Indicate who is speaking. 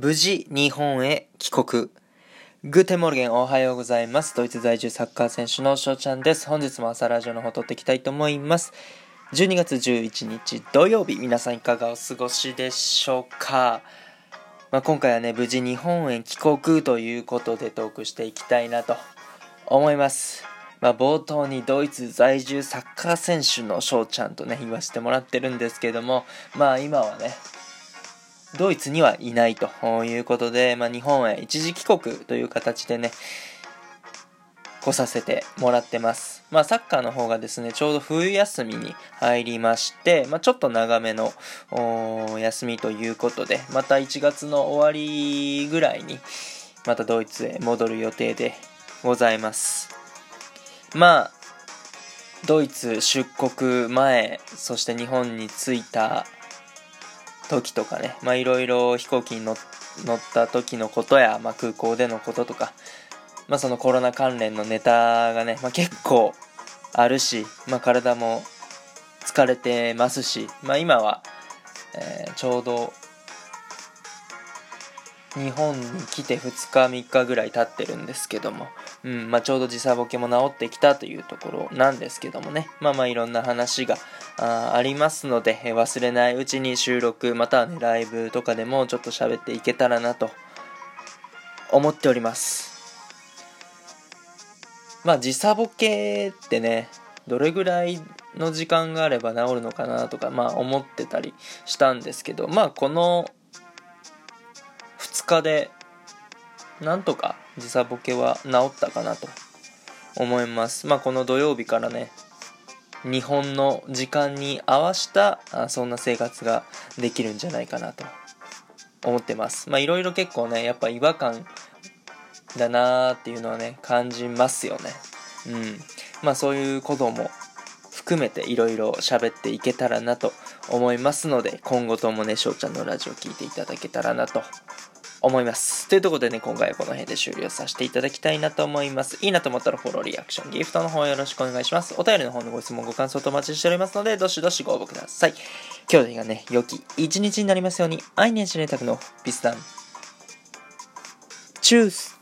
Speaker 1: 無事日本へ帰国。グーテモルゲンおはようございます。ドイツ在住サッカー選手の翔ちゃんです。本日も朝ラジオの方撮っていきたいと思います。12月11日土曜日、皆さんいかがお過ごしでしょうか？まあ、今回はね、無事日本へ帰国ということでトークしていきたいなと思います。まあ、冒頭にドイツ在住サッカー選手の翔ちゃんとね、言わせてもらってるんですけども、まあ今はね、ドイツにはいないということで、まあ、日本へ一時帰国という形でね、来させてもらってます。まあ、サッカーの方がですね、ちょうど冬休みに入りまして、まあ、ちょっと長めの休みということで、また1月の終わりぐらいに、またドイツへ戻る予定でございます。まあ、ドイツ出国前、そして日本に着いた時とかね、まあいろいろ飛行機に乗った時のことや、まあ空港でのこととか、まあそのコロナ関連のネタがね、まあ結構あるし、まあ体も疲れてますし、まあ今は、えー、ちょうど日本に来て2日3日ぐらい経ってるんですけども、うんまあ、ちょうど時差ボケも治ってきたというところなんですけどもね。まあまあいろんな話があありますので忘れないうちに収録またはねライブとかでもちょっと喋っていけたらなと思っております。まあ時差ボケってねどれぐらいの時間があれば治るのかなとかまあ思ってたりしたんですけどまあこのでなんとか時差ボケは治ったかなと思います。まあこの土曜日からね日本の時間に合わしたあそんな生活ができるんじゃないかなと思ってます。まあいろいろ結構ねやっぱ違和感だなーっていうのはね感じますよね。うん。まあそういうことも含めていろいろ喋っていけたらなと思いますので今後ともね翔ちゃんのラジオ聞いていただけたらなと思います。というところでね、今回はこの辺で終了させていただきたいなと思います。いいなと思ったらフォロー、リアクション、ギフトの方よろしくお願いします。お便りの方のご質問、ご感想とお待ちしておりますので、どしどしご応募ください。今日がね、良き一日になりますように、愛年しねたくのピスタン。チュース